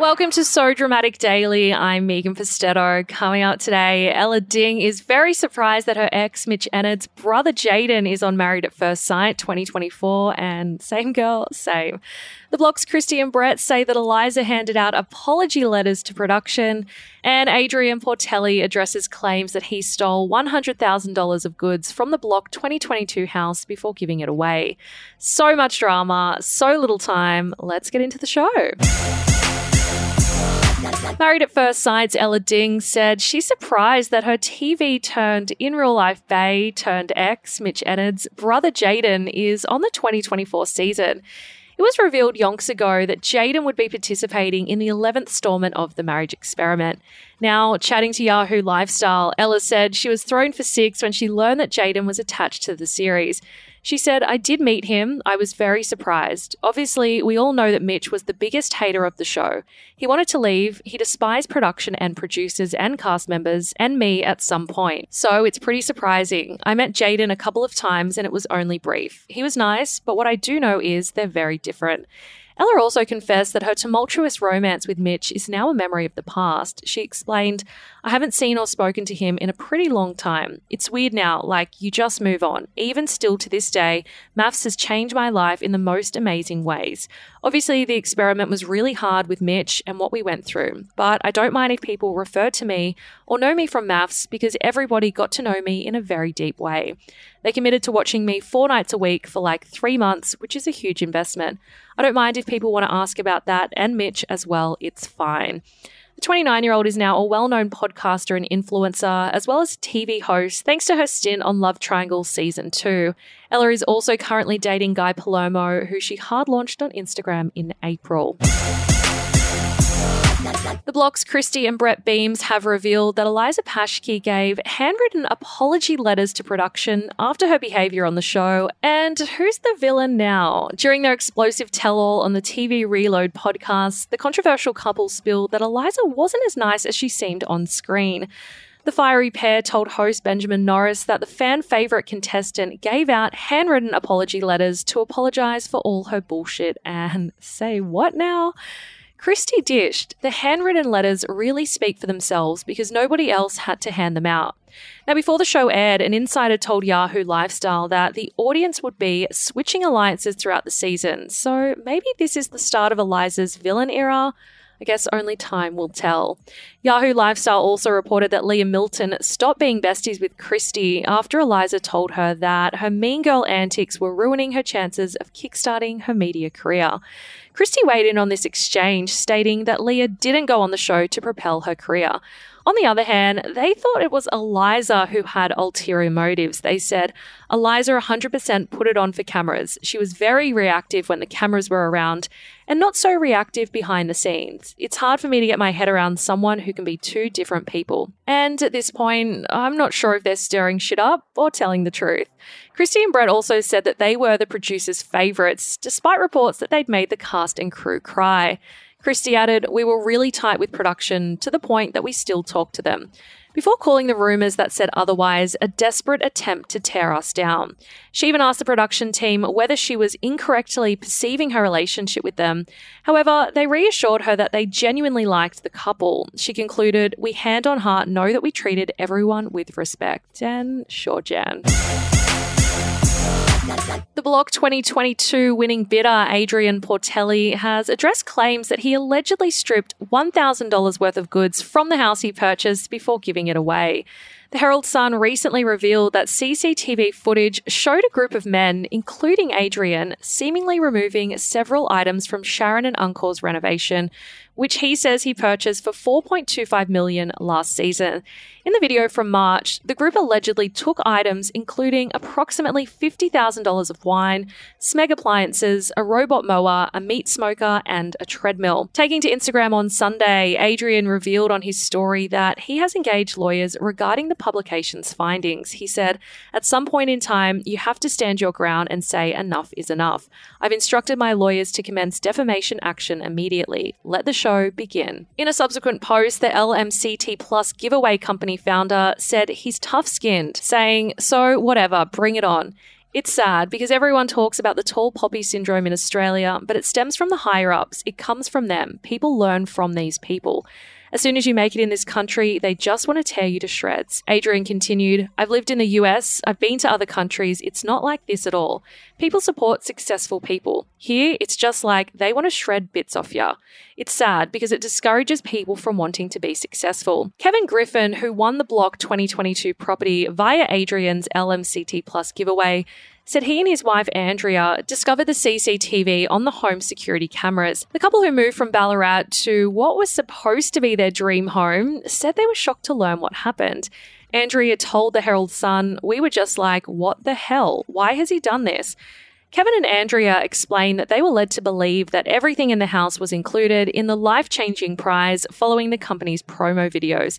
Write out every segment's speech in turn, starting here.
Welcome to So Dramatic Daily. I'm Megan Pustetto. Coming out today, Ella Ding is very surprised that her ex, Mitch Eynaud's brother Jayden, is on Married at First Sight 2024. And same girl, same. The block's Kristy and Brett say that Eliza handed out apology letters to production. And Adrian Portelli addresses claims that he stole $100,000 of goods from the Block 2022 house before giving it away. So much drama, so little time. Let's get into the show. Married at First Sight's Ella Ding said she's surprised that her TV turned in real life Bay turned ex, Mitch Eynaud's brother Jayden, is on the 2024 season. It was revealed yonks ago that Jayden would be participating in the 11th installment of the marriage experiment. Now, chatting to Yahoo Lifestyle, Ella said she was thrown for six when she learned that Jayden was attached to the series. She said, I did meet him. I was very surprised. Obviously, we all know that Mitch was the biggest hater of the show. He wanted to leave. He despised production and producers and cast members and me at some point. So it's pretty surprising. I met Jayden a couple of times and it was only brief. He was nice, but what I do know is they're very different. Ella also confessed that her tumultuous romance with Mitch is now a memory of the past. She explained, I haven't seen or spoken to him in a pretty long time. It's weird now, like you just move on. Even still to this day, MAFS has changed my life in the most amazing ways. Obviously, the experiment was really hard with Mitch and what we went through, but I don't mind if people refer to me or know me from MAFS because everybody got to know me in a very deep way. They committed to watching me four nights a week for like three months, which is a huge investment. I don't mind if people want to ask about that and Mitch as well, it's fine. The 29 year old is now a well known podcaster and influencer, as well as TV host, thanks to her stint on Love Triangle Season 2. Ella is also currently dating Guy Palomo, who she hard launched on Instagram in April. Block's Kristy and Brett Beams have revealed that Eliza Paschke gave handwritten apology letters to production after her behaviour on the show. And who's the villain now? During their explosive tell all on the TV Reload podcast, the controversial couple spilled that Eliza wasn't as nice as she seemed on screen. The fiery pair told host Benjamin Norris that the fan favourite contestant gave out handwritten apology letters to apologise for all her bullshit and say what now? Kristy dished. The handwritten letters really speak for themselves because nobody else had to hand them out. Now, before the show aired, an insider told Yahoo Lifestyle that the audience would be switching alliances throughout the season. So maybe this is the start of Eliza's villain era. I guess only time will tell. Yahoo Lifestyle also reported that Leah Milton stopped being besties with Kristy after Eliza told her that her mean girl antics were ruining her chances of kickstarting her media career. Kristy weighed in on this exchange, stating that Leah didn't go on the show to propel her career. On the other hand, they thought it was Eliza who had ulterior motives. They said Eliza 100% put it on for cameras. She was very reactive when the cameras were around and not so reactive behind the scenes. It's hard for me to get my head around someone who can be two different people. And at this point, I'm not sure if they're stirring shit up or telling the truth. Kristy and Brett also said that they were the producers' favourites, despite reports that they'd made the cast and crew cry. Kristy added, We were really tight with production to the point that we still talk to them. Before calling the rumours that said otherwise a desperate attempt to tear us down. She even asked the production team whether she was incorrectly perceiving her relationship with them. However, they reassured her that they genuinely liked the couple. She concluded, We hand on heart know that we treated everyone with respect. And sure, Jan. The Block 2022 winning bidder, Adrian Portelli, has addressed claims that he allegedly stripped $1,000 worth of goods from the house he purchased before giving it away. The Herald Sun recently revealed that CCTV footage showed a group of men, including Adrian, seemingly removing several items from Sharon and Uncle's renovation, which he says he purchased for 4.25 million last season. In the video from March, the group allegedly took items including approximately $50,000 of wine, Smeg appliances, a robot mower, a meat smoker, and a treadmill. Taking to Instagram on Sunday, Adrian revealed on his story that he has engaged lawyers regarding the publication's findings. He said, At some point in time, you have to stand your ground and say enough is enough. I've instructed my lawyers to commence defamation action immediately. Let the show begin. In a subsequent post, the LMCT Plus giveaway company founder said he's tough skinned, saying, So, whatever, bring it on. It's sad because everyone talks about the tall poppy syndrome in Australia, but it stems from the higher ups. It comes from them. People learn from these people. As soon as you make it in this country, they just want to tear you to shreds. Adrian continued, I've lived in the US, I've been to other countries, it's not like this at all. People support successful people. Here, it's just like they want to shred bits off ya. It's sad because it discourages people from wanting to be successful. Kevin Griffin, who won the Block 2022 property via Adrian's LMCT Plus giveaway, said he and his wife Andrea discovered the CCTV on the home security cameras. The couple who moved from Ballarat to what was supposed to be their dream home said they were shocked to learn what happened. Andrea told the Herald Sun, We were just like, what the hell? Why has he done this? Kevin and Andrea explained that they were led to believe that everything in the house was included in the life changing prize following the company's promo videos.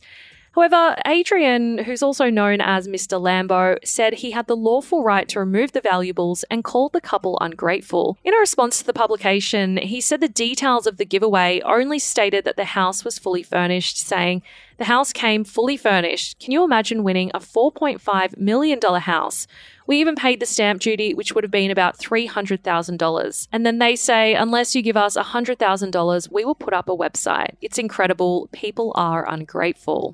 However, Adrian, who's also known as Mr. Lambo, said he had the lawful right to remove the valuables and called the couple ungrateful. In a response to the publication, he said the details of the giveaway only stated that the house was fully furnished, saying, the house came fully furnished. Can you imagine winning a $4.5 million house? We even paid the stamp duty, which would have been about $300,000. And then they say, unless you give us $100,000, we will put up a website. It's incredible. People are ungrateful.